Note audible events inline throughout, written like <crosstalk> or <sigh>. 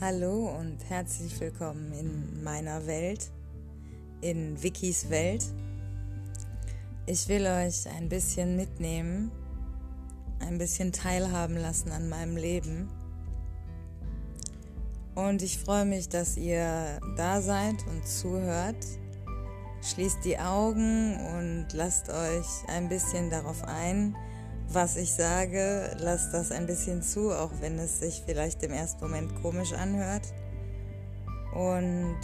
Hallo und herzlich willkommen in meiner Welt, in Vickys Welt. Ich will euch ein bisschen mitnehmen, ein bisschen teilhaben lassen an meinem Leben. Und ich freue mich, dass ihr da seid und zuhört. Schließt die Augen und lasst euch ein bisschen darauf ein, was ich sage, lasst das ein bisschen zu, auch wenn es sich vielleicht im ersten Moment komisch anhört. Und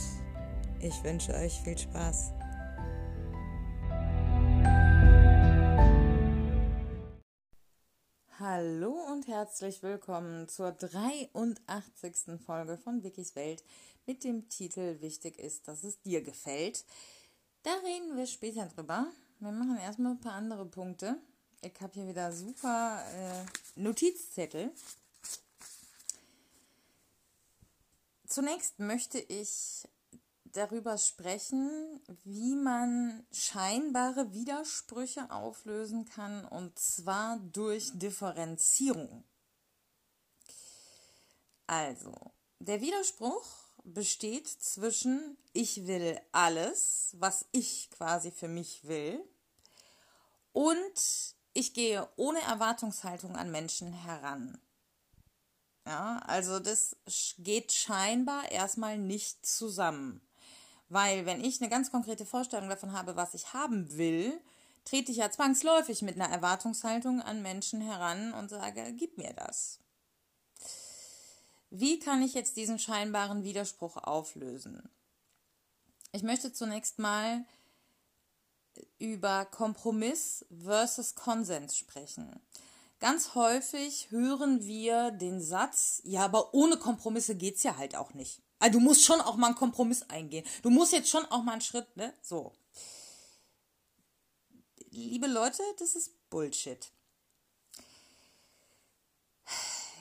ich wünsche euch viel Spaß. Hallo und herzlich willkommen zur 83. Folge von Wikis Welt mit dem Titel Wichtig ist, dass es dir gefällt. Da reden wir später drüber. Wir machen erstmal ein paar andere Punkte. Ich habe hier wieder super äh, Notizzettel. Zunächst möchte ich darüber sprechen, wie man scheinbare Widersprüche auflösen kann, und zwar durch Differenzierung. Also, der Widerspruch besteht zwischen ich will alles, was ich quasi für mich will, und ich gehe ohne Erwartungshaltung an Menschen heran. Ja, also das geht scheinbar erstmal nicht zusammen. Weil wenn ich eine ganz konkrete Vorstellung davon habe, was ich haben will, trete ich ja zwangsläufig mit einer Erwartungshaltung an Menschen heran und sage, gib mir das. Wie kann ich jetzt diesen scheinbaren Widerspruch auflösen? Ich möchte zunächst mal über Kompromiss versus Konsens sprechen. Ganz häufig hören wir den Satz, ja, aber ohne Kompromisse geht's ja halt auch nicht. Also du musst schon auch mal einen Kompromiss eingehen. Du musst jetzt schon auch mal einen Schritt, ne? So. Liebe Leute, das ist Bullshit.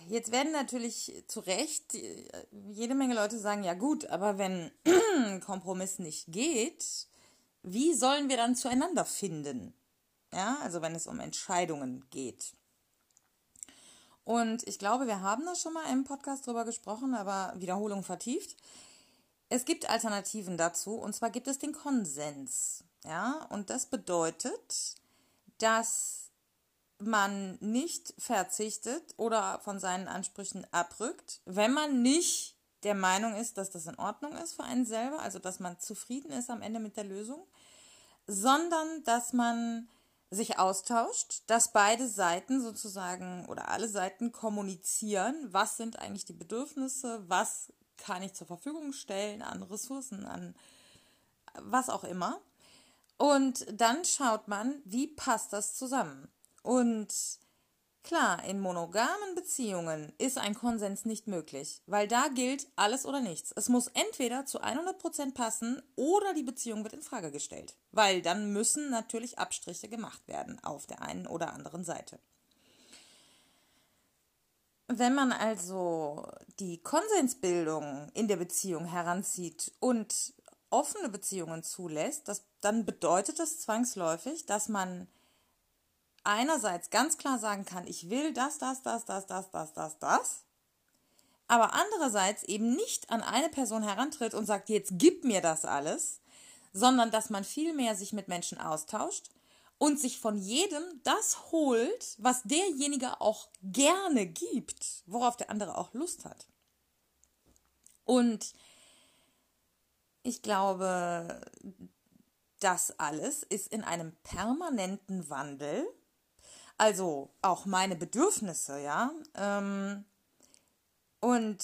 Jetzt werden natürlich zu Recht jede Menge Leute sagen, ja gut, aber wenn <clears throat> Kompromiss nicht geht, wie sollen wir dann zueinander finden? Ja, also wenn es um Entscheidungen geht. Und ich glaube, wir haben da schon mal im Podcast drüber gesprochen, aber Wiederholung vertieft. Es gibt Alternativen dazu, und zwar gibt es den Konsens. Ja, und das bedeutet, dass man nicht verzichtet oder von seinen Ansprüchen abrückt, wenn man nicht der Meinung ist, dass das in Ordnung ist für einen selber, also dass man zufrieden ist am Ende mit der Lösung, sondern dass man sich austauscht, dass beide Seiten sozusagen oder alle Seiten kommunizieren, was sind eigentlich die Bedürfnisse, was kann ich zur Verfügung stellen an Ressourcen, an was auch immer. Und dann schaut man, wie passt das zusammen. Und Klar, in monogamen Beziehungen ist ein Konsens nicht möglich, weil da gilt alles oder nichts. Es muss entweder zu 100% passen oder die Beziehung wird in Frage gestellt, weil dann müssen natürlich Abstriche gemacht werden auf der einen oder anderen Seite. Wenn man also die Konsensbildung in der Beziehung heranzieht und offene Beziehungen zulässt, das, dann bedeutet das zwangsläufig, dass man einerseits ganz klar sagen kann, ich will das, das, das, das, das, das, das, das, aber andererseits eben nicht an eine Person herantritt und sagt, jetzt gib mir das alles, sondern dass man vielmehr sich mit Menschen austauscht und sich von jedem das holt, was derjenige auch gerne gibt, worauf der andere auch Lust hat. Und ich glaube, das alles ist in einem permanenten Wandel also auch meine Bedürfnisse, ja. Ähm, und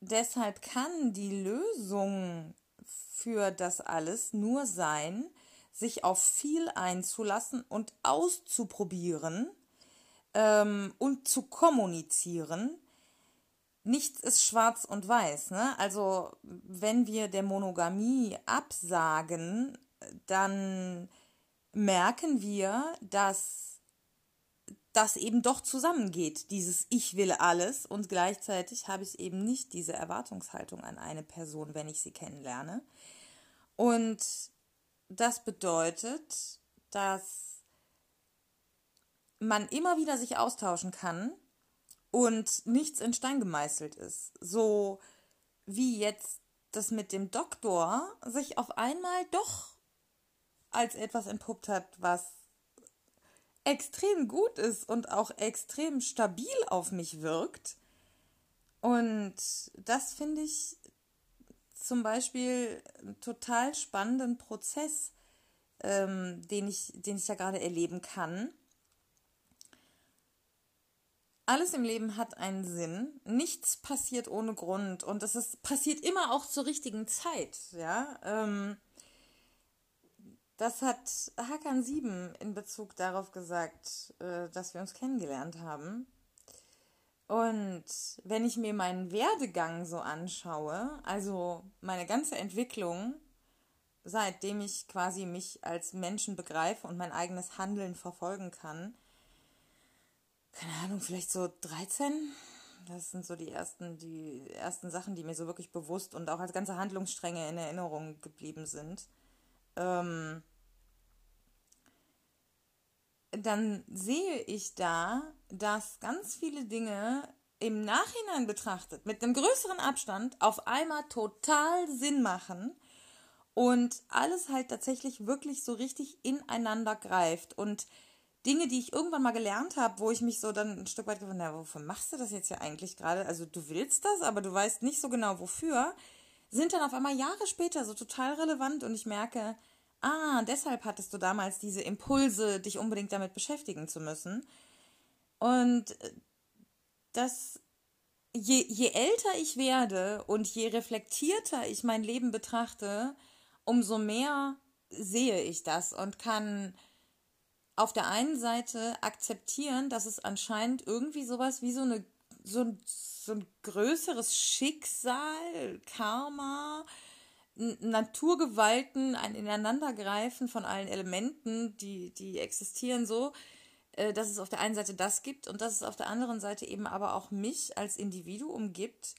deshalb kann die Lösung für das alles nur sein, sich auf viel einzulassen und auszuprobieren ähm, und zu kommunizieren. Nichts ist schwarz und weiß. Ne? Also wenn wir der Monogamie absagen, dann merken wir, dass das eben doch zusammengeht, dieses Ich will alles und gleichzeitig habe ich eben nicht diese Erwartungshaltung an eine Person, wenn ich sie kennenlerne. Und das bedeutet, dass man immer wieder sich austauschen kann und nichts in Stein gemeißelt ist. So wie jetzt das mit dem Doktor sich auf einmal doch als etwas entpuppt hat, was extrem gut ist und auch extrem stabil auf mich wirkt. Und das finde ich zum Beispiel einen total spannenden Prozess, ähm, den, ich, den ich da gerade erleben kann. Alles im Leben hat einen Sinn. Nichts passiert ohne Grund. Und es ist, passiert immer auch zur richtigen Zeit. Ja? Ähm, das hat Hakan 7 in Bezug darauf gesagt, äh, dass wir uns kennengelernt haben. Und wenn ich mir meinen Werdegang so anschaue, also meine ganze Entwicklung, seitdem ich quasi mich als Menschen begreife und mein eigenes Handeln verfolgen kann, keine Ahnung, vielleicht so 13. Das sind so die ersten, die ersten Sachen, die mir so wirklich bewusst und auch als ganze Handlungsstränge in Erinnerung geblieben sind. Ähm, dann sehe ich da, dass ganz viele Dinge im Nachhinein betrachtet, mit einem größeren Abstand, auf einmal total Sinn machen und alles halt tatsächlich wirklich so richtig ineinander greift. Und Dinge, die ich irgendwann mal gelernt habe, wo ich mich so dann ein Stück weit gefragt habe, wofür machst du das jetzt ja eigentlich gerade? Also du willst das, aber du weißt nicht so genau wofür, sind dann auf einmal Jahre später so total relevant und ich merke, ah, deshalb hattest du damals diese Impulse, dich unbedingt damit beschäftigen zu müssen. Und äh, das, je, je älter ich werde und je reflektierter ich mein Leben betrachte, umso mehr sehe ich das und kann auf der einen Seite akzeptieren, dass es anscheinend irgendwie sowas wie so eine so ein, so ein größeres Schicksal, Karma, Naturgewalten, ein Ineinandergreifen von allen Elementen, die, die existieren so, äh, dass es auf der einen Seite das gibt und dass es auf der anderen Seite eben aber auch mich als Individuum gibt,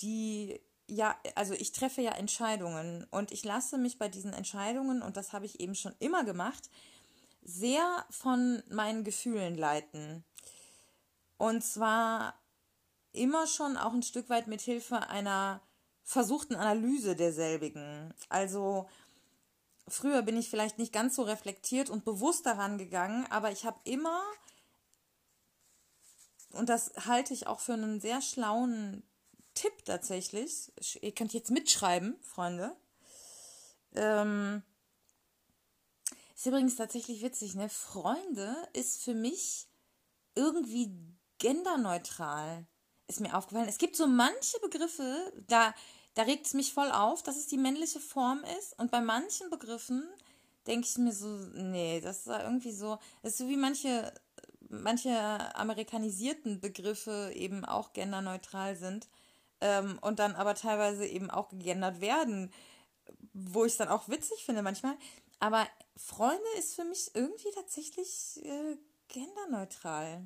die ja, also ich treffe ja Entscheidungen und ich lasse mich bei diesen Entscheidungen, und das habe ich eben schon immer gemacht, sehr von meinen Gefühlen leiten. Und zwar immer schon auch ein Stück weit mit Hilfe einer versuchten Analyse derselbigen. Also früher bin ich vielleicht nicht ganz so reflektiert und bewusst daran gegangen, aber ich habe immer, und das halte ich auch für einen sehr schlauen Tipp tatsächlich, ihr könnt jetzt mitschreiben, Freunde, ähm, ist übrigens tatsächlich witzig, ne? Freunde ist für mich irgendwie genderneutral. Ist mir aufgefallen. Es gibt so manche Begriffe, da, da regt es mich voll auf, dass es die männliche Form ist. Und bei manchen Begriffen denke ich mir so, nee, das ist irgendwie so, das ist so wie manche, manche amerikanisierten Begriffe eben auch genderneutral sind ähm, und dann aber teilweise eben auch gegendert werden, wo ich es dann auch witzig finde manchmal. Aber Freunde ist für mich irgendwie tatsächlich äh, genderneutral.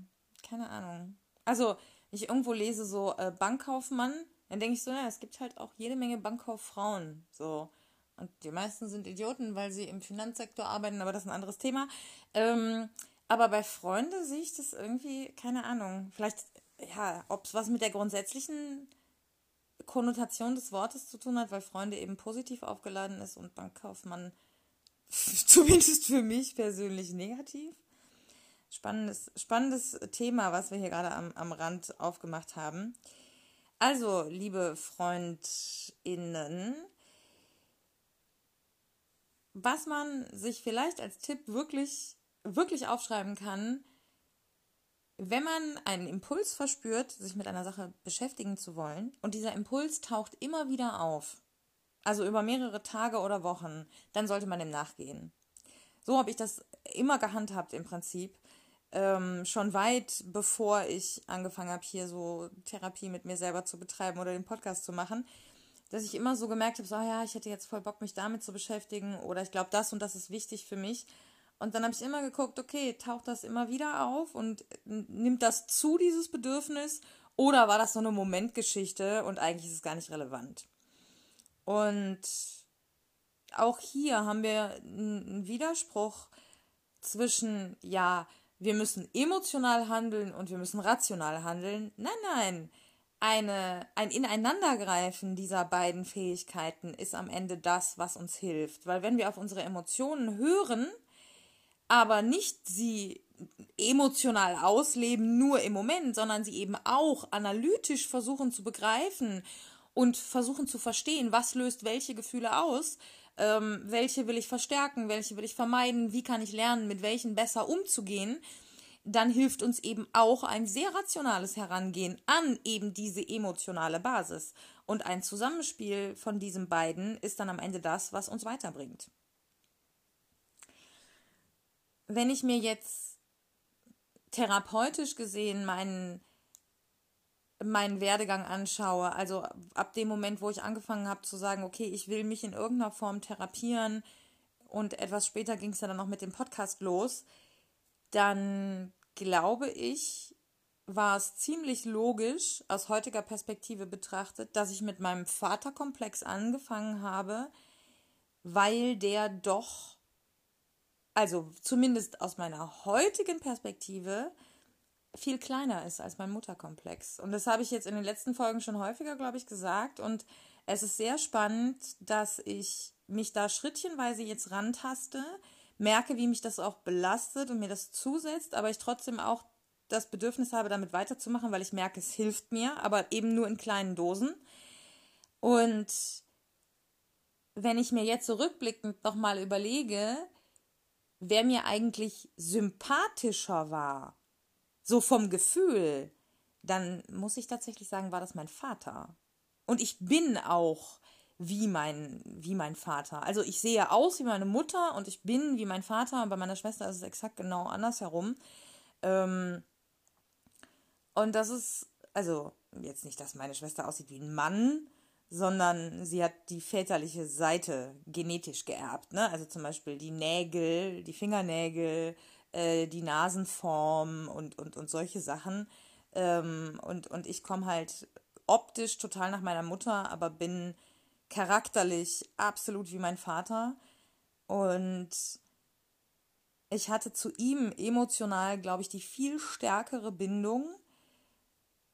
Keine Ahnung. Also, ich irgendwo lese so äh, Bankkaufmann, dann denke ich so, ja, es gibt halt auch jede Menge Bankkauffrauen. So. Und die meisten sind Idioten, weil sie im Finanzsektor arbeiten, aber das ist ein anderes Thema. Ähm, aber bei Freunde sehe ich das irgendwie, keine Ahnung. Vielleicht, ja, ob es was mit der grundsätzlichen Konnotation des Wortes zu tun hat, weil Freunde eben positiv aufgeladen ist und Bankkaufmann <laughs> zumindest für mich persönlich negativ. Spannendes, spannendes Thema, was wir hier gerade am, am Rand aufgemacht haben. Also, liebe FreundInnen, was man sich vielleicht als Tipp wirklich, wirklich aufschreiben kann, wenn man einen Impuls verspürt, sich mit einer Sache beschäftigen zu wollen, und dieser Impuls taucht immer wieder auf, also über mehrere Tage oder Wochen, dann sollte man dem nachgehen. So habe ich das immer gehandhabt im Prinzip. Ähm, schon weit bevor ich angefangen habe, hier so Therapie mit mir selber zu betreiben oder den Podcast zu machen, dass ich immer so gemerkt habe, so, ah ja, ich hätte jetzt voll Bock, mich damit zu beschäftigen oder ich glaube, das und das ist wichtig für mich. Und dann habe ich immer geguckt, okay, taucht das immer wieder auf und nimmt das zu, dieses Bedürfnis, oder war das so eine Momentgeschichte und eigentlich ist es gar nicht relevant. Und auch hier haben wir einen Widerspruch zwischen, ja, wir müssen emotional handeln und wir müssen rational handeln. Nein, nein. eine, ein Ineinandergreifen dieser beiden Fähigkeiten ist am Ende das, was uns hilft. Weil wenn wir auf unsere Emotionen hören, aber nicht sie emotional ausleben, nur im Moment, sondern sie eben auch analytisch versuchen zu begreifen und versuchen zu verstehen, was löst welche Gefühle aus, ähm, welche will ich verstärken, welche will ich vermeiden, wie kann ich lernen, mit welchen besser umzugehen, dann hilft uns eben auch ein sehr rationales Herangehen an eben diese emotionale Basis. Und ein Zusammenspiel von diesen beiden ist dann am Ende das, was uns weiterbringt. Wenn ich mir jetzt therapeutisch gesehen meinen, meinen Werdegang anschaue, also ab dem Moment, wo ich angefangen habe zu sagen, okay, ich will mich in irgendeiner Form therapieren und etwas später ging es dann noch mit dem Podcast los, dann glaube ich, war es ziemlich logisch aus heutiger Perspektive betrachtet, dass ich mit meinem Vaterkomplex angefangen habe, weil der doch, also zumindest aus meiner heutigen Perspektive, viel kleiner ist als mein Mutterkomplex. Und das habe ich jetzt in den letzten Folgen schon häufiger, glaube ich, gesagt. Und es ist sehr spannend, dass ich mich da schrittchenweise jetzt rantaste, merke, wie mich das auch belastet und mir das zusetzt, aber ich trotzdem auch das Bedürfnis habe, damit weiterzumachen, weil ich merke, es hilft mir, aber eben nur in kleinen Dosen. Und wenn ich mir jetzt zurückblickend nochmal überlege, wer mir eigentlich sympathischer war, so vom Gefühl, dann muss ich tatsächlich sagen, war das mein Vater. Und ich bin auch wie mein, wie mein Vater. Also ich sehe aus wie meine Mutter und ich bin wie mein Vater. Und bei meiner Schwester ist es exakt genau andersherum. Ähm, und das ist, also jetzt nicht, dass meine Schwester aussieht wie ein Mann, sondern sie hat die väterliche Seite genetisch geerbt. Ne? Also zum Beispiel die Nägel, die Fingernägel, äh, die Nasenform und, und, und solche Sachen. Ähm, und, und ich komme halt optisch total nach meiner Mutter, aber bin charakterlich absolut wie mein Vater. Und ich hatte zu ihm emotional, glaube ich, die viel stärkere Bindung,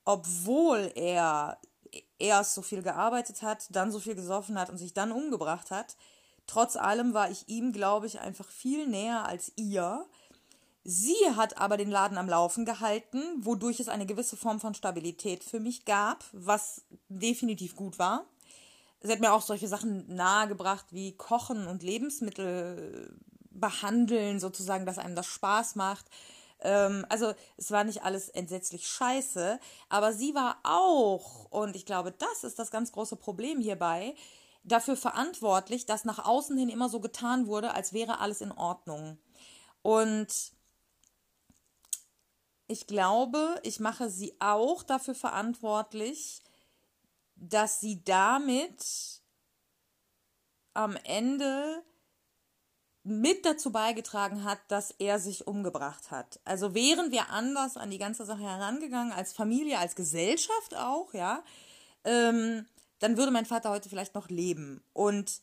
obwohl er erst so viel gearbeitet hat, dann so viel gesoffen hat und sich dann umgebracht hat. Trotz allem war ich ihm, glaube ich, einfach viel näher als ihr. Sie hat aber den Laden am Laufen gehalten, wodurch es eine gewisse Form von Stabilität für mich gab, was definitiv gut war sie hat mir auch solche Sachen nahegebracht wie Kochen und Lebensmittel behandeln, sozusagen, dass einem das Spaß macht. Ähm, also es war nicht alles entsetzlich scheiße, aber sie war auch, und ich glaube, das ist das ganz große Problem hierbei, dafür verantwortlich, dass nach außen hin immer so getan wurde, als wäre alles in Ordnung. Und ich glaube, ich mache sie auch dafür verantwortlich, dass sie damit am Ende mit dazu beigetragen hat, dass er sich umgebracht hat. Also wären wir anders an die ganze Sache herangegangen, als Familie, als Gesellschaft auch, ja, ähm, dann würde mein Vater heute vielleicht noch leben. Und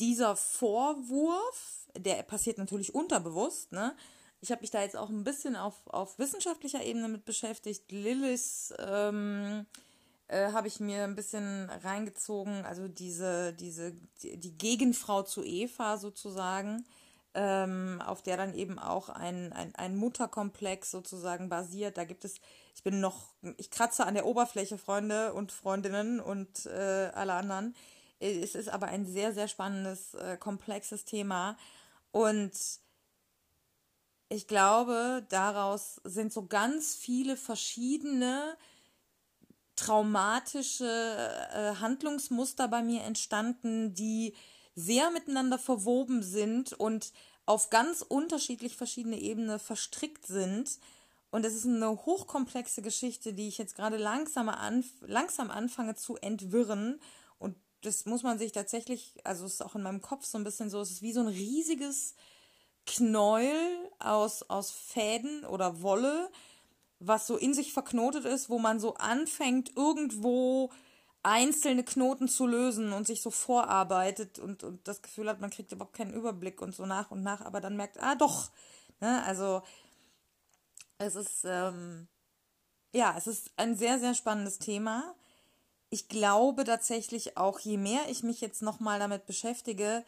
dieser Vorwurf, der passiert natürlich unterbewusst, ne? Ich habe mich da jetzt auch ein bisschen auf, auf wissenschaftlicher Ebene mit beschäftigt. Lillis ähm, äh, habe ich mir ein bisschen reingezogen, also diese, diese, die, Gegenfrau zu Eva sozusagen, ähm, auf der dann eben auch ein, ein, ein Mutterkomplex sozusagen basiert. Da gibt es, ich bin noch, ich kratze an der Oberfläche, Freunde und Freundinnen und äh, alle anderen. Es ist aber ein sehr, sehr spannendes, äh, komplexes Thema. Und ich glaube, daraus sind so ganz viele verschiedene traumatische äh, Handlungsmuster bei mir entstanden, die sehr miteinander verwoben sind und auf ganz unterschiedlich verschiedene Ebenen verstrickt sind. Und es ist eine hochkomplexe Geschichte, die ich jetzt gerade langsam, anf langsam anfange zu entwirren. Und das muss man sich tatsächlich, also es ist auch in meinem Kopf so ein bisschen so, es ist wie so ein riesiges Knäuel aus, aus Fäden oder Wolle, was so in sich verknotet ist, wo man so anfängt, irgendwo einzelne Knoten zu lösen und sich so vorarbeitet und, und das Gefühl hat, man kriegt überhaupt keinen Überblick und so nach und nach, aber dann merkt, ah doch, ne, also es ist, ähm, ja, es ist ein sehr, sehr spannendes Thema. Ich glaube tatsächlich auch, je mehr ich mich jetzt nochmal damit beschäftige,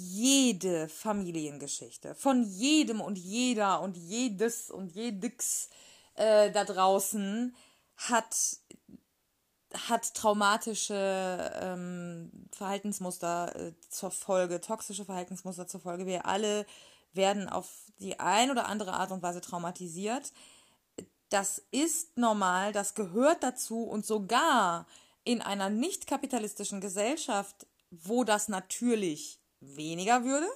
jede Familiengeschichte von jedem und jeder und jedes und jedes äh, da draußen hat hat traumatische ähm, Verhaltensmuster äh, zur Folge, toxische Verhaltensmuster zur Folge. Wir alle werden auf die ein oder andere Art und Weise traumatisiert. Das ist normal, das gehört dazu und sogar in einer nicht kapitalistischen Gesellschaft, wo das natürlich weniger würde,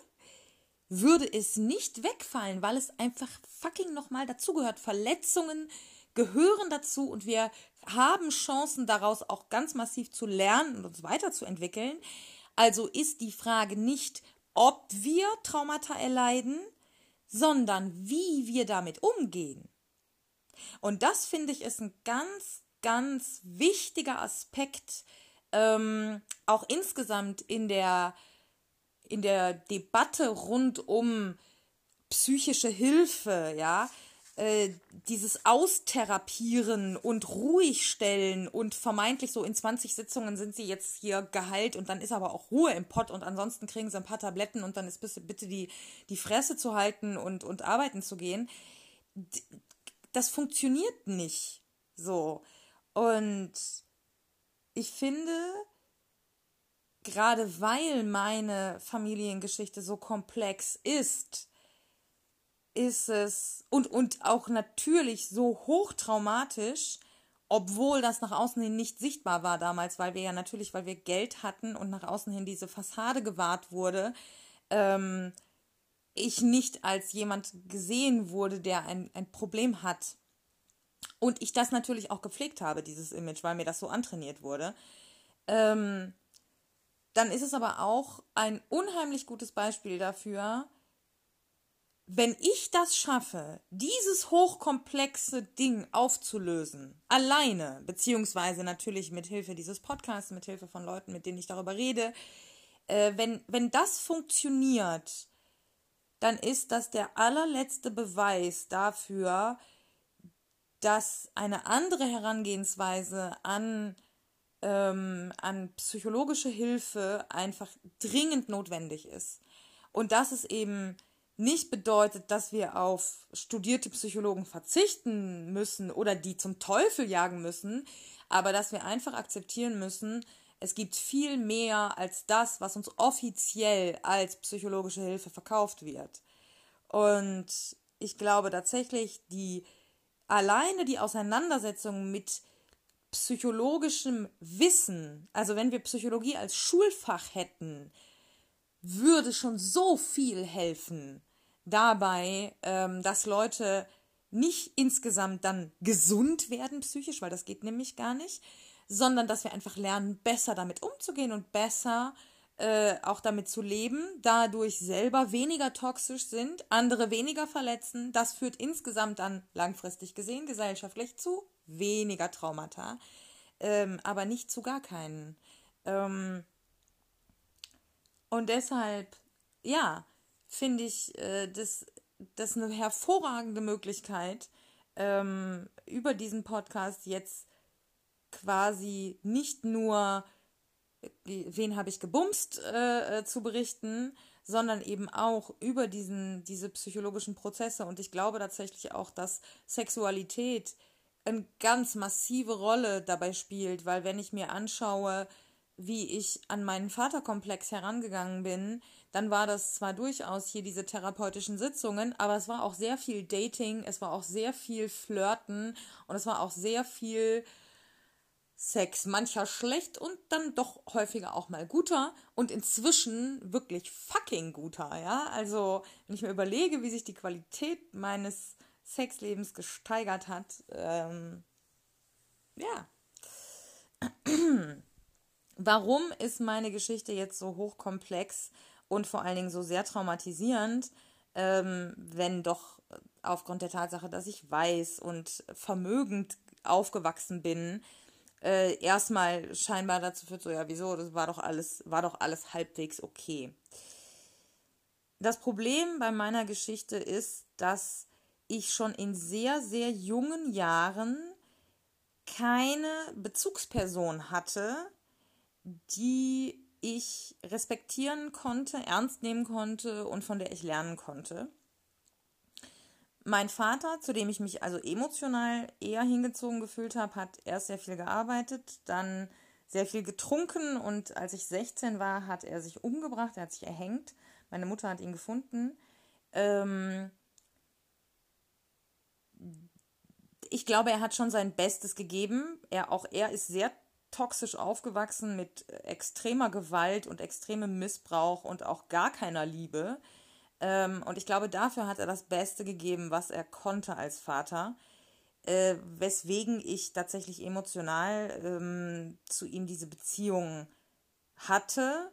würde es nicht wegfallen, weil es einfach fucking nochmal dazugehört. Verletzungen gehören dazu und wir haben Chancen daraus auch ganz massiv zu lernen und uns weiterzuentwickeln. Also ist die Frage nicht, ob wir Traumata erleiden, sondern wie wir damit umgehen. Und das finde ich ist ein ganz, ganz wichtiger Aspekt, ähm, auch insgesamt in der, in der Debatte rund um psychische Hilfe, ja, äh, dieses Austherapieren und ruhigstellen und vermeintlich so in 20 Sitzungen sind sie jetzt hier geheilt und dann ist aber auch Ruhe im Pott und ansonsten kriegen sie ein paar Tabletten und dann ist bitte die, die Fresse zu halten und, und arbeiten zu gehen. Das funktioniert nicht so. Und ich finde, gerade weil meine Familiengeschichte so komplex ist, ist es und, und auch natürlich so hochtraumatisch, obwohl das nach außen hin nicht sichtbar war damals, weil wir ja natürlich, weil wir Geld hatten und nach außen hin diese Fassade gewahrt wurde, ähm, ich nicht als jemand gesehen wurde, der ein, ein Problem hat. Und ich das natürlich auch gepflegt habe, dieses Image, weil mir das so antrainiert wurde. Ähm, dann ist es aber auch ein unheimlich gutes Beispiel dafür, wenn ich das schaffe, dieses hochkomplexe Ding aufzulösen, alleine, beziehungsweise natürlich mit Hilfe dieses Podcasts, mit Hilfe von Leuten, mit denen ich darüber rede, äh, wenn, wenn das funktioniert, dann ist das der allerletzte Beweis dafür, dass eine andere Herangehensweise an, ähm, an psychologische Hilfe einfach dringend notwendig ist. Und das ist eben nicht bedeutet, dass wir auf studierte Psychologen verzichten müssen oder die zum Teufel jagen müssen, aber dass wir einfach akzeptieren müssen, es gibt viel mehr als das, was uns offiziell als psychologische Hilfe verkauft wird. Und ich glaube tatsächlich, die alleine die Auseinandersetzung mit psychologischem Wissen, also wenn wir Psychologie als Schulfach hätten, würde schon so viel helfen dabei, ähm, dass Leute nicht insgesamt dann gesund werden psychisch, weil das geht nämlich gar nicht, sondern dass wir einfach lernen, besser damit umzugehen und besser äh, auch damit zu leben, dadurch selber weniger toxisch sind, andere weniger verletzen. Das führt insgesamt dann langfristig gesehen gesellschaftlich zu weniger Traumata, ähm, aber nicht zu gar keinen. Ähm, und deshalb, ja, finde ich äh, das, das eine hervorragende Möglichkeit, ähm, über diesen Podcast jetzt quasi nicht nur, wen habe ich gebumst, äh, äh, zu berichten, sondern eben auch über diesen, diese psychologischen Prozesse. Und ich glaube tatsächlich auch, dass Sexualität eine ganz massive Rolle dabei spielt, weil wenn ich mir anschaue, wie ich an meinen Vaterkomplex herangegangen bin, dann war das zwar durchaus hier diese therapeutischen Sitzungen, aber es war auch sehr viel Dating, es war auch sehr viel Flirten und es war auch sehr viel Sex, mancher schlecht und dann doch häufiger auch mal guter und inzwischen wirklich fucking guter, ja? Also, wenn ich mir überlege, wie sich die Qualität meines Sexlebens gesteigert hat, ähm, ja. <clears throat> Warum ist meine Geschichte jetzt so hochkomplex und vor allen Dingen so sehr traumatisierend, ähm, wenn doch aufgrund der Tatsache, dass ich weiß und vermögend aufgewachsen bin, äh, erstmal scheinbar dazu führt, so ja, wieso, das war doch alles, war doch alles halbwegs okay. Das Problem bei meiner Geschichte ist, dass ich schon in sehr, sehr jungen Jahren keine Bezugsperson hatte, die ich respektieren konnte, ernst nehmen konnte und von der ich lernen konnte. Mein Vater, zu dem ich mich also emotional eher hingezogen gefühlt habe, hat erst sehr viel gearbeitet, dann sehr viel getrunken und als ich 16 war, hat er sich umgebracht, er hat sich erhängt. Meine Mutter hat ihn gefunden. Ähm ich glaube, er hat schon sein Bestes gegeben. Er auch er ist sehr toxisch aufgewachsen mit extremer Gewalt und extremem Missbrauch und auch gar keiner Liebe. Ähm, und ich glaube, dafür hat er das Beste gegeben, was er konnte als Vater. Äh, weswegen ich tatsächlich emotional ähm, zu ihm diese Beziehung hatte.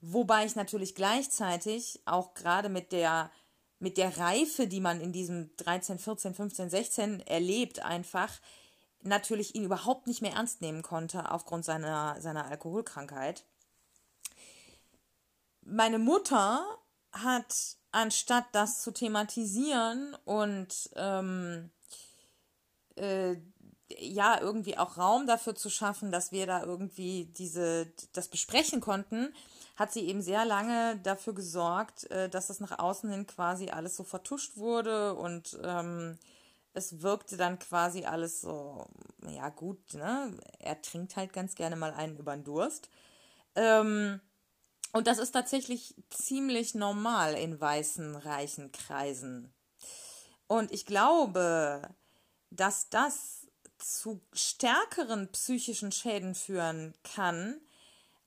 Wobei ich natürlich gleichzeitig auch gerade mit der, mit der Reife, die man in diesem 13, 14, 15, 16 erlebt, einfach natürlich ihn überhaupt nicht mehr ernst nehmen konnte aufgrund seiner, seiner Alkoholkrankheit. Meine Mutter hat, anstatt das zu thematisieren und ähm, äh, ja, irgendwie auch Raum dafür zu schaffen, dass wir da irgendwie diese, das besprechen konnten, hat sie eben sehr lange dafür gesorgt, äh, dass das nach außen hin quasi alles so vertuscht wurde und ähm, es wirkte dann quasi alles so, ja gut, ne? Er trinkt halt ganz gerne mal einen über den Durst. Ähm, und das ist tatsächlich ziemlich normal in weißen, reichen Kreisen. Und ich glaube, dass das zu stärkeren psychischen Schäden führen kann,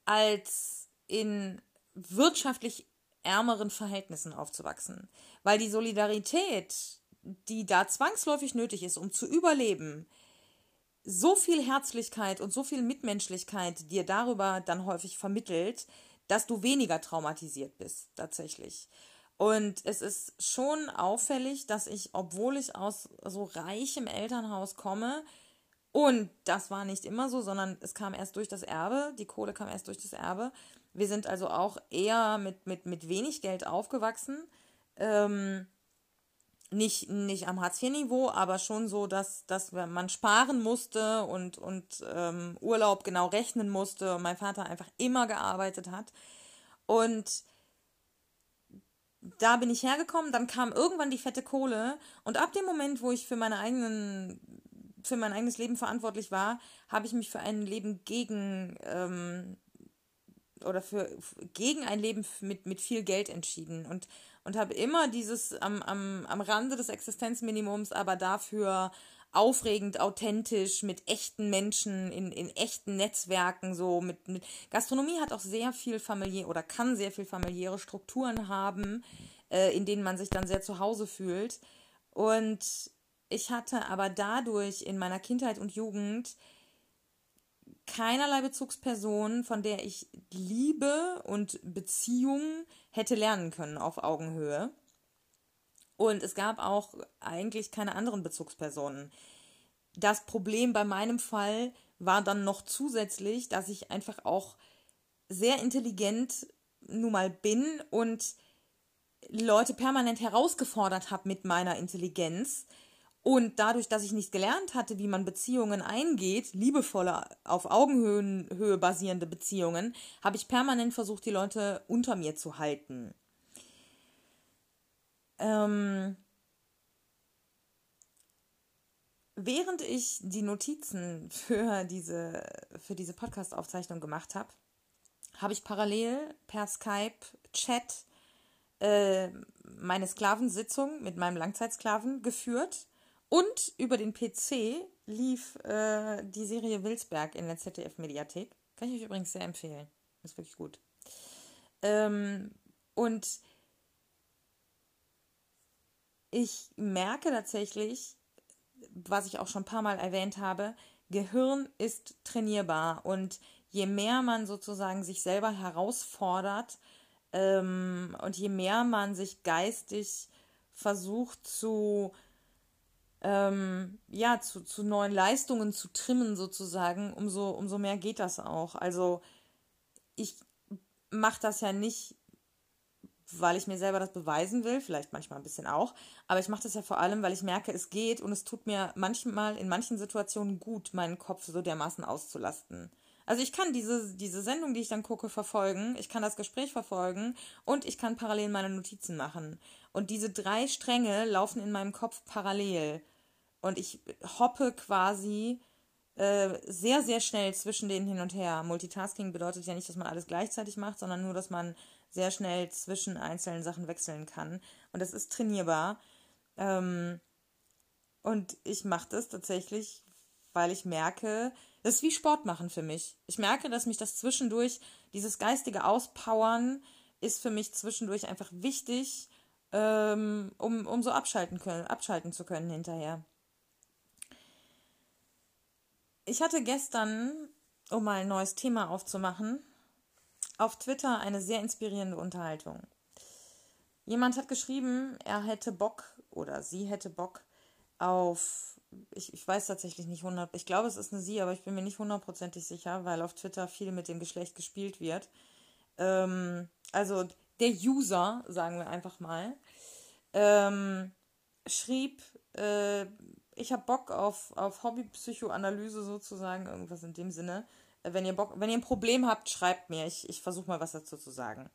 als in wirtschaftlich ärmeren Verhältnissen aufzuwachsen. Weil die Solidarität, die da zwangsläufig nötig ist, um zu überleben, so viel Herzlichkeit und so viel Mitmenschlichkeit dir darüber dann häufig vermittelt, dass du weniger traumatisiert bist, tatsächlich. Und es ist schon auffällig, dass ich, obwohl ich aus so reichem Elternhaus komme, und das war nicht immer so, sondern es kam erst durch das Erbe, die Kohle kam erst durch das Erbe. Wir sind also auch eher mit, mit, mit wenig Geld aufgewachsen. Ähm, nicht, nicht am Hartz-IV-Niveau, aber schon so, dass, dass man sparen musste und, und ähm, Urlaub genau rechnen musste und mein Vater einfach immer gearbeitet hat. Und da bin ich hergekommen, dann kam irgendwann die fette Kohle und ab dem Moment, wo ich für meine eigenen für mein eigenes Leben verantwortlich war, habe ich mich für ein Leben gegen ähm, oder für gegen ein Leben mit, mit viel Geld entschieden und und habe immer dieses am, am, am Rande des Existenzminimums, aber dafür aufregend, authentisch, mit echten Menschen, in, in echten Netzwerken, so mit, mit Gastronomie hat auch sehr viel familiär oder kann sehr viel familiäre Strukturen haben, äh, in denen man sich dann sehr zu Hause fühlt. Und ich hatte aber dadurch in meiner Kindheit und Jugend keinerlei Bezugsperson, von der ich Liebe und Beziehung hätte lernen können auf Augenhöhe. Und es gab auch eigentlich keine anderen Bezugspersonen. Das Problem bei meinem Fall war dann noch zusätzlich, dass ich einfach auch sehr intelligent nun mal bin und Leute permanent herausgefordert habe mit meiner Intelligenz und dadurch, dass ich nicht gelernt hatte, wie man Beziehungen eingeht, liebevolle, auf Augenhöhe basierende Beziehungen, habe ich permanent versucht, die Leute unter mir zu halten. Ähm, während ich die Notizen <laughs> für diese, für diese Podcast-Aufzeichnung gemacht habe, habe ich parallel per Skype-Chat äh, meine Sklavensitzung mit meinem Langzeitsklaven geführt und über den PC lief äh, die Serie Wilsberg in der ZDF-Mediathek. Kann ich euch übrigens sehr empfehlen. Ist wirklich gut. Ähm, und ich merke tatsächlich, was ich auch schon ein paar Mal erwähnt habe, Gehirn ist trainierbar und je mehr man sozusagen sich selber herausfordert ähm, und je mehr man sich geistig versucht zu ähm, ja, zu, zu neuen Leistungen zu trimmen sozusagen, umso, umso mehr geht das auch. Also ich mache das ja nicht, weil ich mir selber das beweisen will, vielleicht manchmal ein bisschen auch, aber ich mache das ja vor allem, weil ich merke, es geht und es tut mir manchmal in manchen Situationen gut, meinen Kopf so dermaßen auszulasten. Also ich kann diese, diese Sendung, die ich dann gucke, verfolgen, ich kann das Gespräch verfolgen und ich kann parallel meine Notizen machen. Und diese drei Stränge laufen in meinem Kopf parallel. Und ich hoppe quasi äh, sehr, sehr schnell zwischen denen hin und her. Multitasking bedeutet ja nicht, dass man alles gleichzeitig macht, sondern nur, dass man sehr schnell zwischen einzelnen Sachen wechseln kann. Und das ist trainierbar. Ähm, und ich mache das tatsächlich, weil ich merke, das ist wie Sport machen für mich. Ich merke, dass mich das zwischendurch, dieses geistige Auspowern ist für mich zwischendurch einfach wichtig, ähm, um, um so abschalten, können, abschalten zu können hinterher. Ich hatte gestern, um mal ein neues Thema aufzumachen, auf Twitter eine sehr inspirierende Unterhaltung. Jemand hat geschrieben, er hätte Bock oder sie hätte Bock auf ich, ich weiß tatsächlich nicht hundert, ich glaube, es ist eine sie, aber ich bin mir nicht hundertprozentig sicher, weil auf Twitter viel mit dem Geschlecht gespielt wird. Ähm, also der User, sagen wir einfach mal, ähm, schrieb, äh, ich habe Bock auf, auf Hobbypsychoanalyse sozusagen, irgendwas in dem Sinne. Wenn ihr Bock, wenn ihr ein Problem habt, schreibt mir. Ich, ich versuche mal was dazu zu sagen.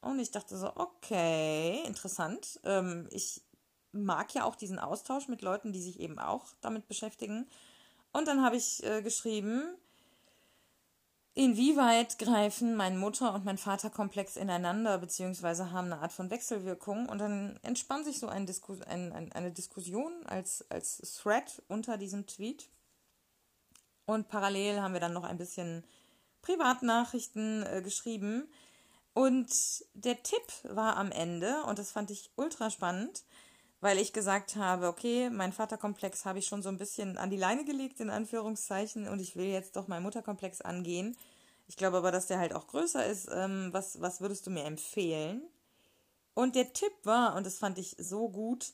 Und ich dachte so, okay, interessant. Ähm, ich mag ja auch diesen Austausch mit Leuten, die sich eben auch damit beschäftigen. Und dann habe ich äh, geschrieben, inwieweit greifen mein Mutter- und mein Vaterkomplex ineinander, beziehungsweise haben eine Art von Wechselwirkung. Und dann entspann sich so ein Disku ein, ein, eine Diskussion als, als Thread unter diesem Tweet. Und parallel haben wir dann noch ein bisschen Privatnachrichten äh, geschrieben. Und der Tipp war am Ende, und das fand ich ultra spannend, weil ich gesagt habe, okay, mein Vaterkomplex habe ich schon so ein bisschen an die Leine gelegt, in Anführungszeichen, und ich will jetzt doch meinen Mutterkomplex angehen. Ich glaube aber, dass der halt auch größer ist. Ähm, was, was würdest du mir empfehlen? Und der Tipp war, und das fand ich so gut,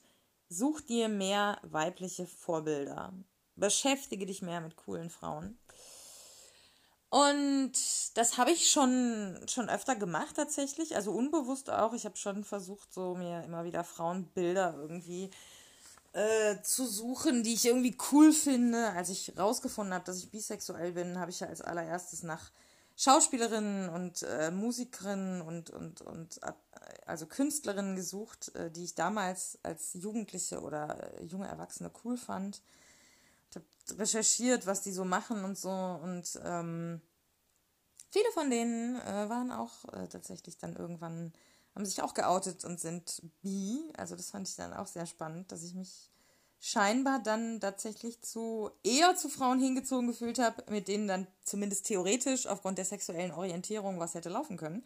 such dir mehr weibliche Vorbilder. Beschäftige dich mehr mit coolen Frauen. Und das habe ich schon, schon öfter gemacht tatsächlich, also unbewusst auch. Ich habe schon versucht, so mir immer wieder Frauenbilder irgendwie äh, zu suchen, die ich irgendwie cool finde. Als ich rausgefunden habe, dass ich bisexuell bin, habe ich ja als allererstes nach Schauspielerinnen und äh, Musikerinnen und, und, und äh, also Künstlerinnen gesucht, äh, die ich damals als Jugendliche oder äh, junge Erwachsene cool fand recherchiert, was die so machen und so. Und ähm, viele von denen äh, waren auch äh, tatsächlich dann irgendwann, haben sich auch geoutet und sind bi. Also das fand ich dann auch sehr spannend, dass ich mich scheinbar dann tatsächlich zu eher zu Frauen hingezogen gefühlt habe, mit denen dann zumindest theoretisch aufgrund der sexuellen Orientierung was hätte laufen können.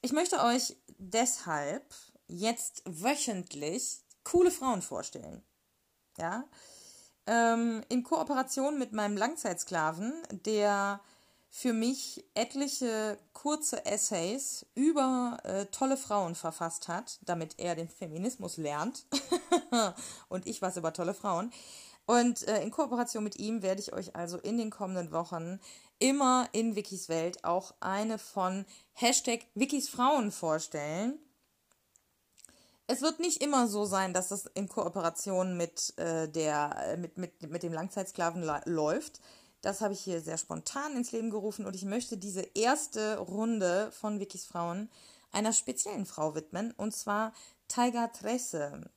Ich möchte euch deshalb jetzt wöchentlich coole Frauen vorstellen. Ja, ähm, in Kooperation mit meinem Langzeitsklaven, der für mich etliche kurze Essays über äh, tolle Frauen verfasst hat, damit er den Feminismus lernt <laughs> und ich was über tolle Frauen. Und äh, in Kooperation mit ihm werde ich euch also in den kommenden Wochen immer in Wikis Welt auch eine von Hashtag Wikis Frauen vorstellen es wird nicht immer so sein, dass das in Kooperation mit, äh, der, äh, mit, mit, mit dem Langzeitsklaven läuft. Das habe ich hier sehr spontan ins Leben gerufen und ich möchte diese erste Runde von Wikis Frauen einer speziellen Frau widmen und zwar Taiga Tresse.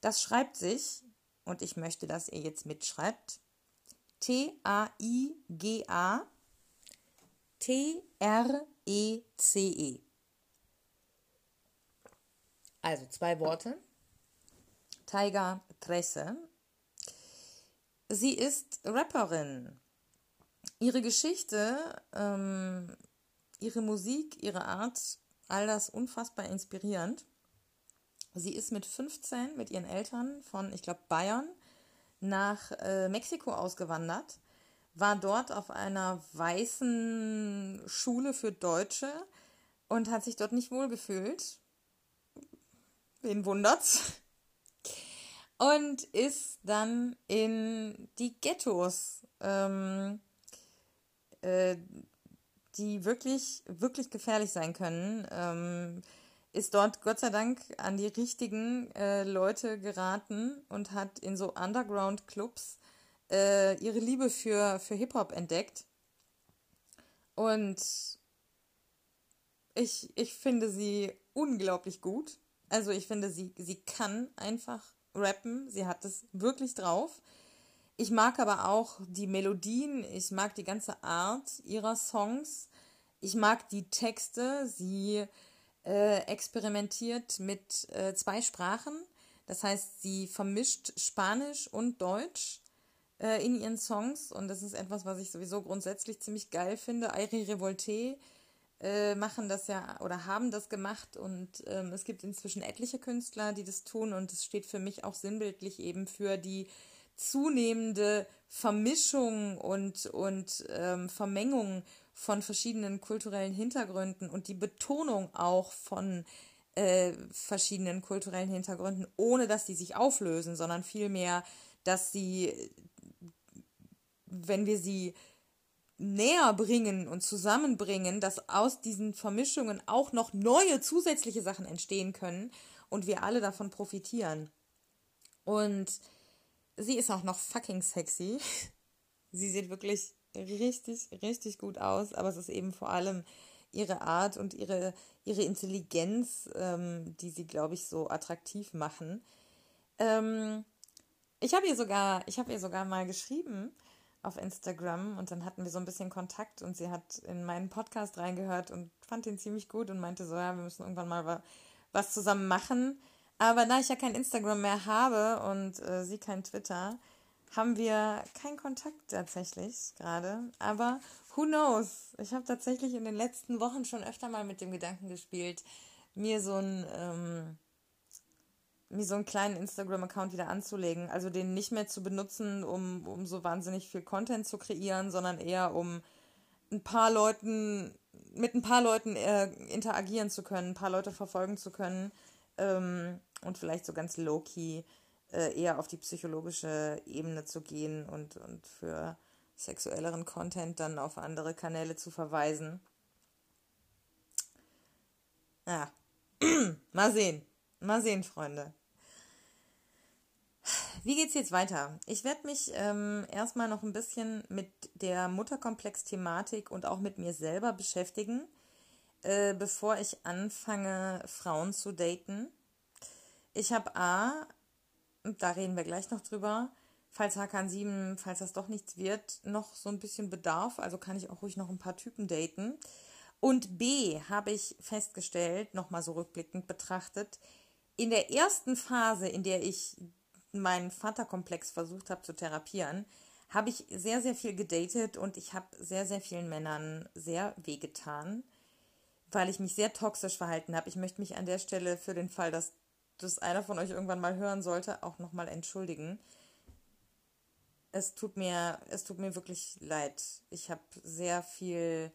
Das schreibt sich, und ich möchte, dass ihr jetzt mitschreibt, T-A-I-G-A T-R-E-C-E. -E. Also zwei Worte. Taiga Tresse. Sie ist Rapperin. Ihre Geschichte, ähm, ihre Musik, ihre Art, all das unfassbar inspirierend. Sie ist mit 15 mit ihren Eltern von, ich glaube, Bayern nach äh, Mexiko ausgewandert, war dort auf einer weißen Schule für Deutsche und hat sich dort nicht wohlgefühlt wen wundert's? Und ist dann in die Ghettos, ähm, äh, die wirklich, wirklich gefährlich sein können, ähm, ist dort Gott sei Dank an die richtigen äh, Leute geraten und hat in so Underground-Clubs äh, ihre Liebe für, für Hip-Hop entdeckt. Und ich, ich finde sie unglaublich gut. Also ich finde, sie, sie kann einfach rappen. Sie hat es wirklich drauf. Ich mag aber auch die Melodien, ich mag die ganze Art ihrer Songs. Ich mag die Texte. Sie äh, experimentiert mit äh, zwei Sprachen. Das heißt, sie vermischt Spanisch und Deutsch äh, in ihren Songs. Und das ist etwas, was ich sowieso grundsätzlich ziemlich geil finde. Airi Revolte äh, machen das ja oder haben das gemacht. Und ähm, es gibt inzwischen etliche Künstler, die das tun. Und es steht für mich auch sinnbildlich eben für die zunehmende Vermischung und, und ähm, Vermengung von verschiedenen kulturellen Hintergründen und die Betonung auch von äh, verschiedenen kulturellen Hintergründen, ohne dass die sich auflösen, sondern vielmehr, dass sie, wenn wir sie näher bringen und zusammenbringen, dass aus diesen Vermischungen auch noch neue zusätzliche Sachen entstehen können und wir alle davon profitieren. Und sie ist auch noch fucking sexy. <laughs> Sie sieht wirklich richtig, richtig gut aus, aber es ist eben vor allem ihre Art und ihre, ihre Intelligenz, ähm, die sie, glaube ich, so attraktiv machen. Ähm, ich habe ihr sogar, ich habe ihr sogar mal geschrieben auf Instagram und dann hatten wir so ein bisschen Kontakt und sie hat in meinen Podcast reingehört und fand ihn ziemlich gut und meinte so, ja, wir müssen irgendwann mal was zusammen machen. Aber da ich ja kein Instagram mehr habe und äh, sie kein Twitter, haben wir keinen Kontakt tatsächlich gerade. Aber who knows? Ich habe tatsächlich in den letzten Wochen schon öfter mal mit dem Gedanken gespielt, mir so ein ähm, mir so einen kleinen Instagram-Account wieder anzulegen. Also den nicht mehr zu benutzen, um, um so wahnsinnig viel Content zu kreieren, sondern eher um ein paar Leuten, mit ein paar Leuten äh, interagieren zu können, ein paar Leute verfolgen zu können ähm, und vielleicht so ganz low-key äh, eher auf die psychologische Ebene zu gehen und, und für sexuelleren Content dann auf andere Kanäle zu verweisen. Ja, <clears throat> mal sehen. Mal sehen, Freunde. Wie geht's jetzt weiter? Ich werde mich ähm, erstmal noch ein bisschen mit der Mutterkomplex-Thematik und auch mit mir selber beschäftigen, äh, bevor ich anfange, Frauen zu daten. Ich habe A, da reden wir gleich noch drüber, falls Hakan 7, falls das doch nichts wird, noch so ein bisschen Bedarf. Also kann ich auch ruhig noch ein paar Typen daten. Und B habe ich festgestellt, nochmal so rückblickend betrachtet, in der ersten Phase, in der ich meinen Vaterkomplex versucht habe zu therapieren, habe ich sehr, sehr viel gedatet und ich habe sehr, sehr vielen Männern sehr wehgetan, weil ich mich sehr toxisch verhalten habe. Ich möchte mich an der Stelle für den Fall, dass das einer von euch irgendwann mal hören sollte, auch nochmal entschuldigen. Es tut mir, es tut mir wirklich leid. Ich habe sehr viel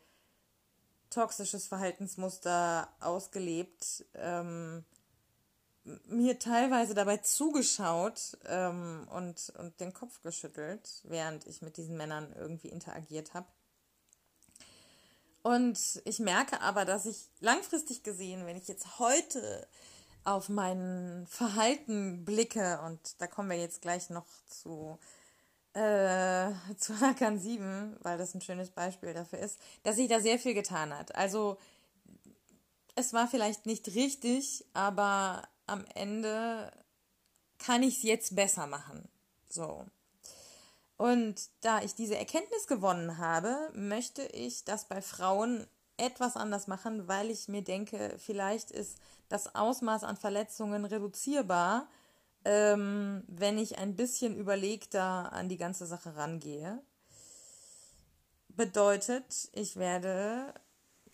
toxisches Verhaltensmuster ausgelebt, ähm, mir teilweise dabei zugeschaut ähm, und, und den Kopf geschüttelt, während ich mit diesen Männern irgendwie interagiert habe. Und ich merke aber, dass ich langfristig gesehen, wenn ich jetzt heute auf mein Verhalten blicke, und da kommen wir jetzt gleich noch zu, äh, <laughs> zu Hakan 7, weil das ein schönes Beispiel dafür ist, dass sich da sehr viel getan hat. Also es war vielleicht nicht richtig, aber am Ende kann ich es jetzt besser machen. So. Und da ich diese Erkenntnis gewonnen habe, möchte ich das bei Frauen etwas anders machen, weil ich mir denke, vielleicht ist das Ausmaß an Verletzungen reduzierbar, ähm, wenn ich ein bisschen überlegter an die ganze Sache rangehe. Bedeutet, ich werde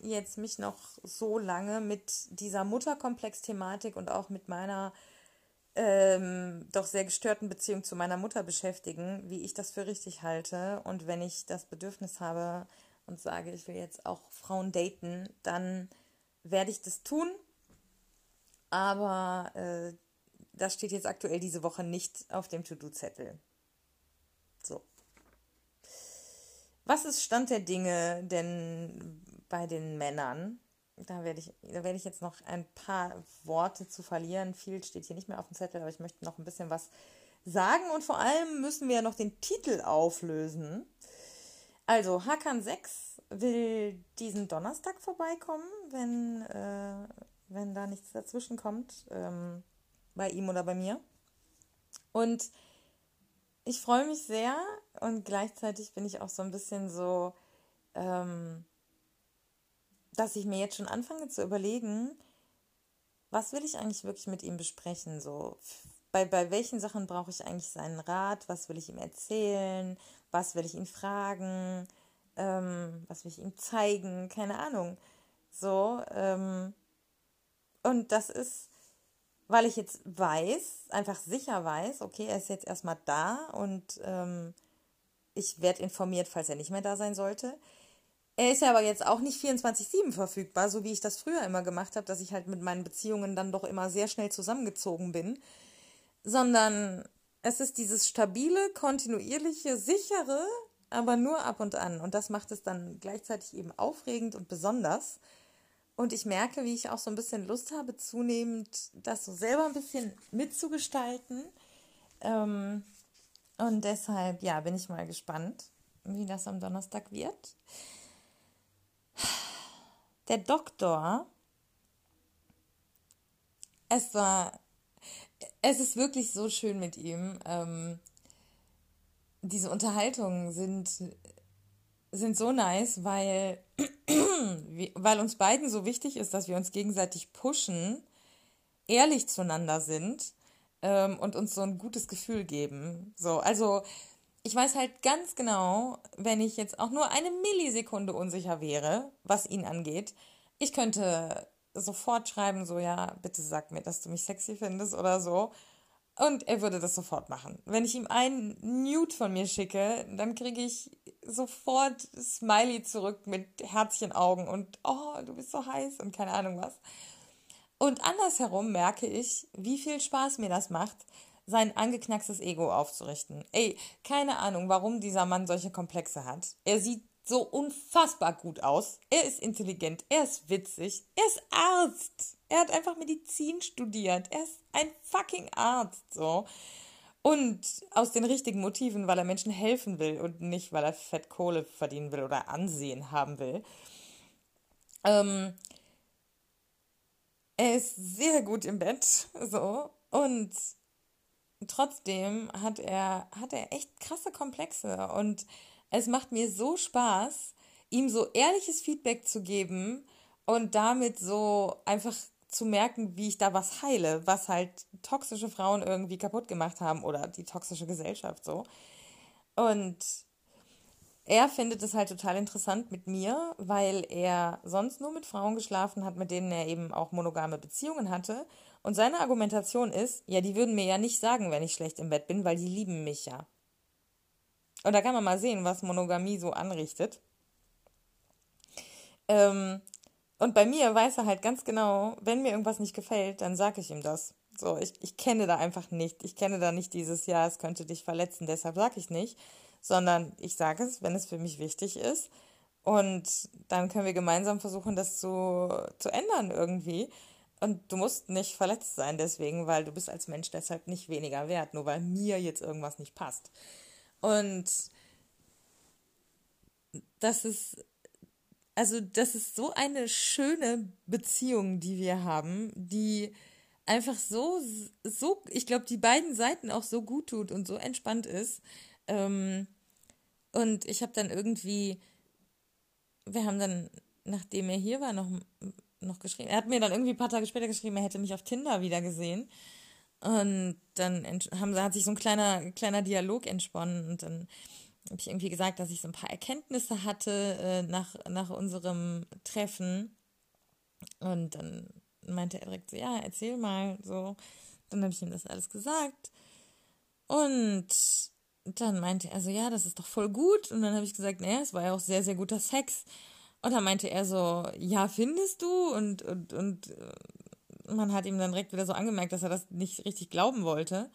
jetzt mich noch so lange mit dieser Mutterkomplex-Thematik und auch mit meiner ähm, doch sehr gestörten Beziehung zu meiner Mutter beschäftigen, wie ich das für richtig halte. Und wenn ich das Bedürfnis habe und sage, ich will jetzt auch Frauen daten, dann werde ich das tun. Aber äh, das steht jetzt aktuell diese Woche nicht auf dem To-Do-Zettel. So. was ist Stand der Dinge denn bei den Männern? Da werde ich, da werde ich jetzt noch ein paar Worte zu verlieren. Viel steht hier nicht mehr auf dem Zettel, aber ich möchte noch ein bisschen was sagen und vor allem müssen wir noch den Titel auflösen. Also, Hakan 6 will diesen Donnerstag vorbeikommen, wenn, äh, wenn da nichts dazwischen kommt, ähm, bei ihm oder bei mir. Und ich freue mich sehr und gleichzeitig bin ich auch so ein bisschen so, ähm, dass ich mir jetzt schon anfange zu überlegen, was will ich eigentlich wirklich mit ihm besprechen? So, bei, bei welchen Sachen brauche ich eigentlich seinen Rat? Was will ich ihm erzählen? Was will ich ihn fragen? Ähm, was will ich ihm zeigen? Keine Ahnung. So, ähm, und das ist weil ich jetzt weiß, einfach sicher weiß, okay, er ist jetzt erstmal da und ähm, ich werde informiert, falls er nicht mehr da sein sollte. Er ist ja aber jetzt auch nicht 24-7 verfügbar, so wie ich das früher immer gemacht habe, dass ich halt mit meinen Beziehungen dann doch immer sehr schnell zusammengezogen bin, sondern es ist dieses stabile, kontinuierliche, sichere, aber nur ab und an. Und das macht es dann gleichzeitig eben aufregend und besonders. Und ich merke, wie ich auch so ein bisschen Lust habe, zunehmend das so selber ein bisschen mitzugestalten. Ähm, und deshalb, ja, bin ich mal gespannt, wie das am Donnerstag wird. Der Doktor, es war, es ist wirklich so schön mit ihm. Ähm, diese Unterhaltungen sind sind so nice, weil, <clears throat> weil uns beiden so wichtig ist, dass wir uns gegenseitig pushen, ehrlich zueinander sind ähm, und uns so ein gutes Gefühl geben. So, also ich weiß halt ganz genau, wenn ich jetzt auch nur eine Millisekunde unsicher wäre, was ihn angeht, ich könnte sofort schreiben, so ja, bitte sag mir, dass du mich sexy findest oder so. Und er würde das sofort machen. Wenn ich ihm einen Nude von mir schicke, dann kriege ich sofort Smiley zurück mit Herzchenaugen und oh, du bist so heiß und keine Ahnung was. Und andersherum merke ich, wie viel Spaß mir das macht, sein angeknackstes Ego aufzurichten. Ey, keine Ahnung, warum dieser Mann solche Komplexe hat. Er sieht so unfassbar gut aus. Er ist intelligent, er ist witzig, er ist Arzt. Er hat einfach Medizin studiert. Er ist ein fucking Arzt, so. Und aus den richtigen Motiven, weil er Menschen helfen will und nicht, weil er Fettkohle verdienen will oder Ansehen haben will. Ähm, er ist sehr gut im Bett, so. Und trotzdem hat er, hat er echt krasse Komplexe. Und es macht mir so Spaß, ihm so ehrliches Feedback zu geben und damit so einfach zu merken, wie ich da was heile, was halt toxische Frauen irgendwie kaputt gemacht haben oder die toxische Gesellschaft so. Und er findet es halt total interessant mit mir, weil er sonst nur mit Frauen geschlafen hat, mit denen er eben auch monogame Beziehungen hatte. Und seine Argumentation ist, ja, die würden mir ja nicht sagen, wenn ich schlecht im Bett bin, weil die lieben mich ja. Und da kann man mal sehen, was Monogamie so anrichtet. Ähm, und bei mir weiß er halt ganz genau, wenn mir irgendwas nicht gefällt, dann sage ich ihm das. So, ich, ich kenne da einfach nicht. Ich kenne da nicht dieses Jahr, es könnte dich verletzen, deshalb sage ich nicht. Sondern ich sage es, wenn es für mich wichtig ist. Und dann können wir gemeinsam versuchen, das zu, zu ändern irgendwie. Und du musst nicht verletzt sein deswegen, weil du bist als Mensch deshalb nicht weniger wert, nur weil mir jetzt irgendwas nicht passt. Und das ist also das ist so eine schöne Beziehung, die wir haben, die einfach so, so, ich glaube, die beiden Seiten auch so gut tut und so entspannt ist. Ähm, und ich habe dann irgendwie, wir haben dann, nachdem er hier war, noch, noch geschrieben. Er hat mir dann irgendwie ein paar Tage später geschrieben, er hätte mich auf Tinder wieder gesehen. Und dann haben, hat sich so ein kleiner, kleiner Dialog entsponnen und dann habe ich irgendwie gesagt, dass ich so ein paar Erkenntnisse hatte äh, nach, nach unserem Treffen. Und dann meinte er direkt so, ja, erzähl mal so. Dann habe ich ihm das alles gesagt. Und dann meinte er so, ja, das ist doch voll gut. Und dann habe ich gesagt, naja, es war ja auch sehr, sehr guter Sex. Und dann meinte er so, ja, findest du? Und, und, und äh, man hat ihm dann direkt wieder so angemerkt, dass er das nicht richtig glauben wollte.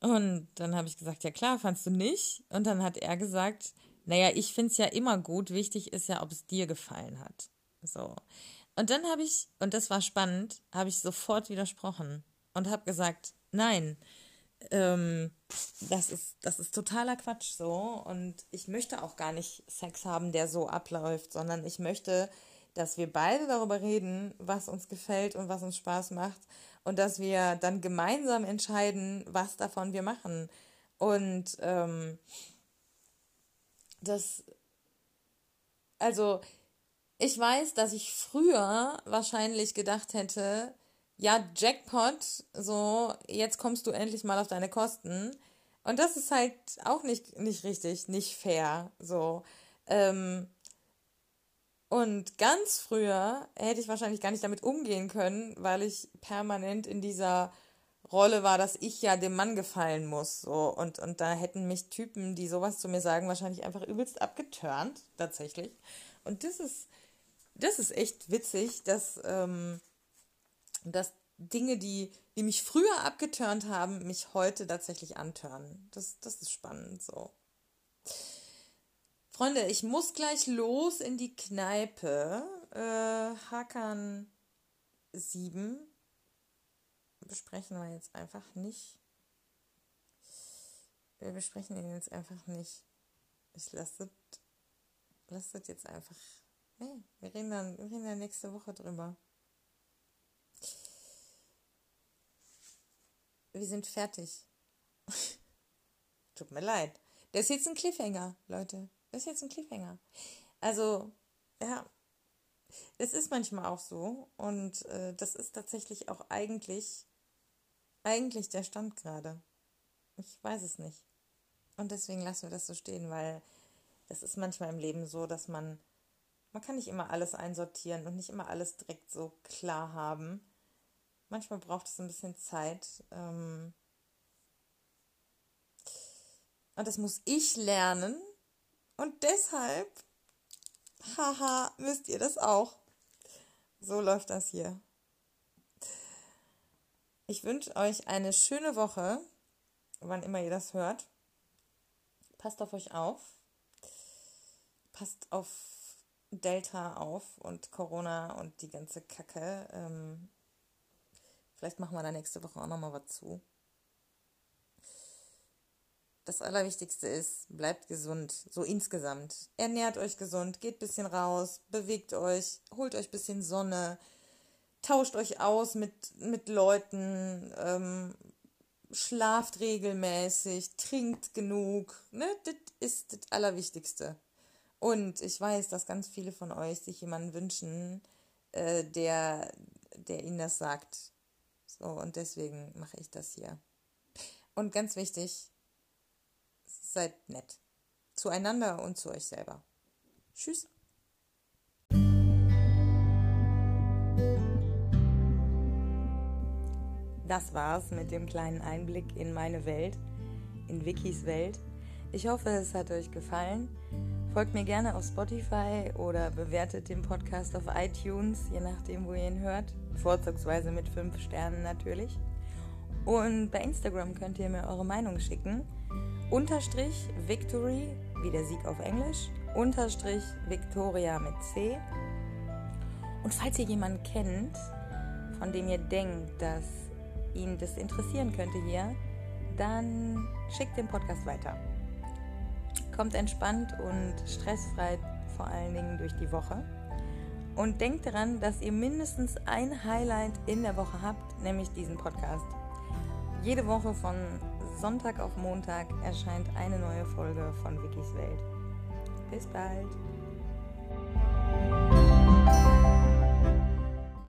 Und dann habe ich gesagt, ja klar, fandst du nicht? Und dann hat er gesagt, naja, ich finde es ja immer gut. Wichtig ist ja, ob es dir gefallen hat. So. Und dann habe ich, und das war spannend, habe ich sofort widersprochen und habe gesagt, nein, ähm, das ist, das ist totaler Quatsch so. Und ich möchte auch gar nicht Sex haben, der so abläuft, sondern ich möchte, dass wir beide darüber reden, was uns gefällt und was uns Spaß macht. Und dass wir dann gemeinsam entscheiden, was davon wir machen. Und ähm, das, also ich weiß, dass ich früher wahrscheinlich gedacht hätte, ja, Jackpot, so, jetzt kommst du endlich mal auf deine Kosten. Und das ist halt auch nicht, nicht richtig, nicht fair, so. Ähm, und ganz früher hätte ich wahrscheinlich gar nicht damit umgehen können, weil ich permanent in dieser Rolle war, dass ich ja dem Mann gefallen muss. So. Und, und da hätten mich Typen, die sowas zu mir sagen, wahrscheinlich einfach übelst abgeturnt, tatsächlich. Und das ist, das ist echt witzig, dass, ähm, dass Dinge, die, die mich früher abgeturnt haben, mich heute tatsächlich antören. Das, das ist spannend so. Freunde, ich muss gleich los in die Kneipe. Äh, Hakan 7 besprechen wir jetzt einfach nicht. Wir besprechen ihn jetzt einfach nicht. Ich lasse das jetzt einfach. Nee, wir reden dann, wir reden dann nächste Woche drüber. Wir sind fertig. Tut mir leid. Das ist jetzt ein Cliffhanger, Leute. Das ist jetzt ein Cliffhanger. Also, ja, es ist manchmal auch so und äh, das ist tatsächlich auch eigentlich eigentlich der Stand gerade? Ich weiß es nicht. Und deswegen lassen wir das so stehen, weil das ist manchmal im Leben so, dass man, man kann nicht immer alles einsortieren und nicht immer alles direkt so klar haben. Manchmal braucht es ein bisschen Zeit. Ähm, und das muss ich lernen. Und deshalb, haha, müsst ihr das auch. So läuft das hier. Ich wünsche euch eine schöne Woche, wann immer ihr das hört. Passt auf euch auf. Passt auf Delta auf und Corona und die ganze Kacke. Ähm, vielleicht machen wir da nächste Woche auch nochmal was zu. Das Allerwichtigste ist, bleibt gesund, so insgesamt. Ernährt euch gesund, geht ein bisschen raus, bewegt euch, holt euch ein bisschen Sonne, tauscht euch aus mit, mit Leuten, ähm, schlaft regelmäßig, trinkt genug. Ne? Das ist das Allerwichtigste. Und ich weiß, dass ganz viele von euch sich jemanden wünschen, äh, der, der ihnen das sagt. So, und deswegen mache ich das hier. Und ganz wichtig, seid nett. Zueinander und zu euch selber. Tschüss. Das war's mit dem kleinen Einblick in meine Welt, in Wikis Welt. Ich hoffe, es hat euch gefallen. Folgt mir gerne auf Spotify oder bewertet den Podcast auf iTunes, je nachdem, wo ihr ihn hört. Vorzugsweise mit 5 Sternen natürlich. Und bei Instagram könnt ihr mir eure Meinung schicken. Unterstrich Victory, wie der Sieg auf Englisch. Unterstrich Victoria mit C. Und falls ihr jemanden kennt, von dem ihr denkt, dass ihn das interessieren könnte hier, dann schickt den Podcast weiter. Kommt entspannt und stressfrei vor allen Dingen durch die Woche. Und denkt daran, dass ihr mindestens ein Highlight in der Woche habt, nämlich diesen Podcast. Jede Woche von Sonntag auf Montag erscheint eine neue Folge von Wikis Welt. Bis bald!